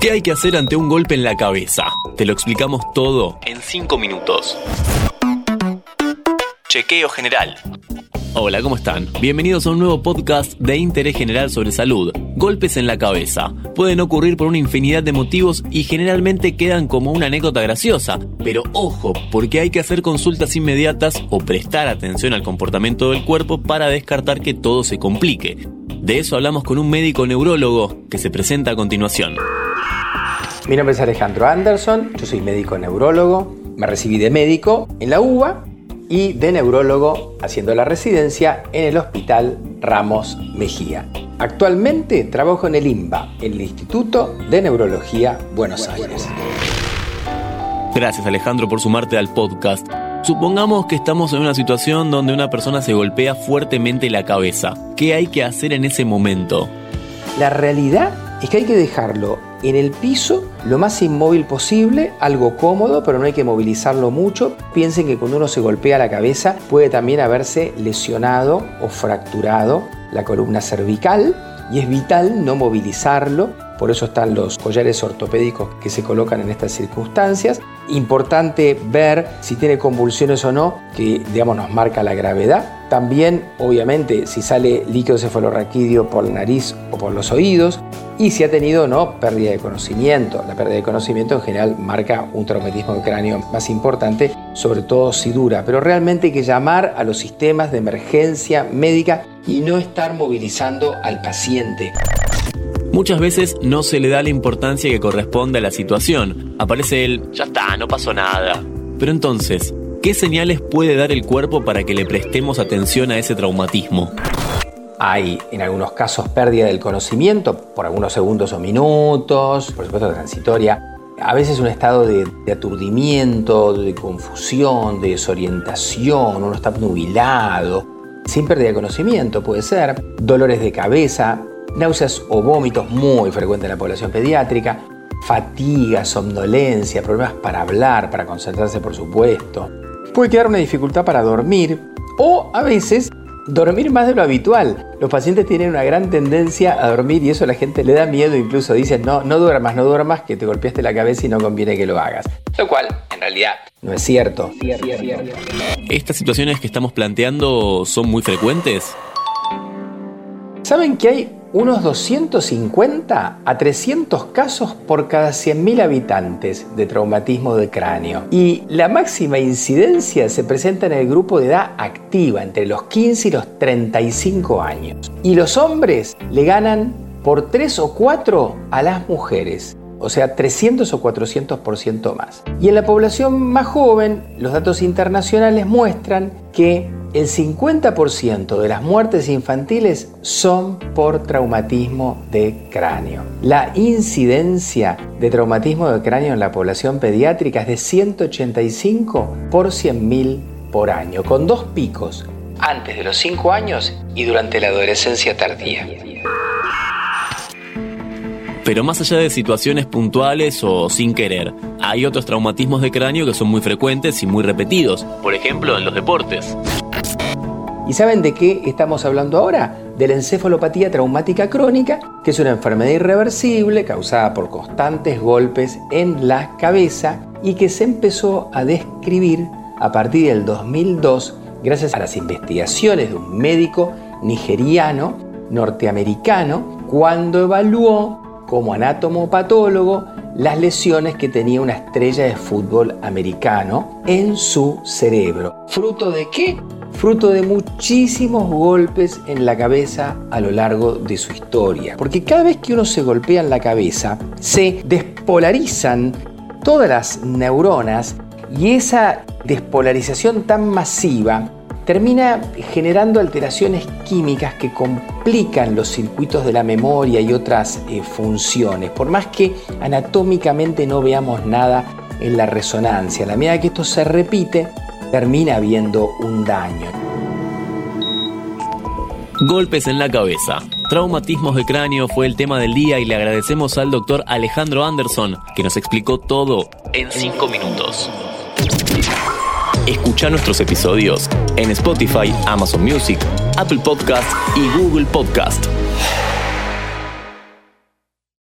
¿Qué hay que hacer ante un golpe en la cabeza? Te lo explicamos todo en 5 minutos. Chequeo general. Hola, ¿cómo están? Bienvenidos a un nuevo podcast de interés general sobre salud. Golpes en la cabeza. Pueden ocurrir por una infinidad de motivos y generalmente quedan como una anécdota graciosa. Pero ojo, porque hay que hacer consultas inmediatas o prestar atención al comportamiento del cuerpo para descartar que todo se complique. De eso hablamos con un médico neurólogo que se presenta a continuación. Mi nombre es Alejandro Anderson, yo soy médico neurólogo, me recibí de médico en la UBA y de neurólogo haciendo la residencia en el Hospital Ramos Mejía. Actualmente trabajo en el INBA, en el Instituto de Neurología Buenos Aires. Gracias Alejandro por sumarte al podcast. Supongamos que estamos en una situación donde una persona se golpea fuertemente la cabeza. ¿Qué hay que hacer en ese momento? La realidad es que hay que dejarlo en el piso lo más inmóvil posible, algo cómodo, pero no hay que movilizarlo mucho. Piensen que cuando uno se golpea la cabeza puede también haberse lesionado o fracturado la columna cervical y es vital no movilizarlo. Por eso están los collares ortopédicos que se colocan en estas circunstancias. Importante ver si tiene convulsiones o no, que digamos nos marca la gravedad. También, obviamente, si sale líquido cefalorraquídeo por la nariz o por los oídos y si ha tenido o no pérdida de conocimiento. La pérdida de conocimiento en general marca un traumatismo de cráneo más importante, sobre todo si dura, pero realmente hay que llamar a los sistemas de emergencia médica y no estar movilizando al paciente. Muchas veces no se le da la importancia que corresponde a la situación. Aparece el, ya está, no pasó nada. Pero entonces, ¿qué señales puede dar el cuerpo para que le prestemos atención a ese traumatismo? Hay en algunos casos pérdida del conocimiento por algunos segundos o minutos, por supuesto transitoria. A veces un estado de, aturdimiento, de confusión, de desorientación, uno está nubilado, sin pérdida de conocimiento puede ser, dolores de cabeza, náuseas o vómitos muy frecuentes en la población pediátrica, fatiga, somnolencia, problemas para hablar, para concentrarse por supuesto. Puede quedar una dificultad para dormir o a veces dormir más de lo habitual. Los pacientes tienen una gran tendencia a dormir y eso a la gente le da miedo, incluso dicen, no, no duermas, no duermas, que te golpeaste la cabeza y no conviene que lo hagas. Lo cual, en realidad, no es cierto. ¿Estas situaciones que estamos planteando son muy frecuentes? ¿Saben que hay unos 250 a 300 casos por cada 100.000 habitantes de traumatismo de cráneo. Y la máxima incidencia se presenta en el grupo de edad activa, entre los 15 y los 35 años. Y los hombres le ganan por 3 o 4 a las mujeres. O sea, 300 o 400% más. Y en la población más joven, los datos internacionales muestran que el 50% de las muertes infantiles son por traumatismo de cráneo. La incidencia de traumatismo de cráneo en la población pediátrica es de 185 por 100.000 por año, con dos picos, antes de los 5 años y durante la adolescencia tardía. Pero más allá de situaciones puntuales o sin querer, hay otros traumatismos de cráneo que son muy frecuentes y muy repetidos, por ejemplo en los deportes. ¿Y saben de qué estamos hablando ahora? De la encefalopatía traumática crónica, que es una enfermedad irreversible causada por constantes golpes en la cabeza y que se empezó a describir a partir del 2002 gracias a las investigaciones de un médico nigeriano norteamericano cuando evaluó como anatomopatólogo las lesiones que tenía una estrella de fútbol americano en su cerebro. ¿Fruto de qué? fruto de muchísimos golpes en la cabeza a lo largo de su historia. Porque cada vez que uno se golpea en la cabeza, se despolarizan todas las neuronas y esa despolarización tan masiva termina generando alteraciones químicas que complican los circuitos de la memoria y otras eh, funciones. Por más que anatómicamente no veamos nada en la resonancia, a la medida que esto se repite, termina habiendo un daño. Golpes en la cabeza. Traumatismos de cráneo fue el tema del día y le agradecemos al doctor Alejandro Anderson que nos explicó todo en 5 minutos. Escucha nuestros episodios en Spotify, Amazon Music, Apple Podcast y Google Podcast.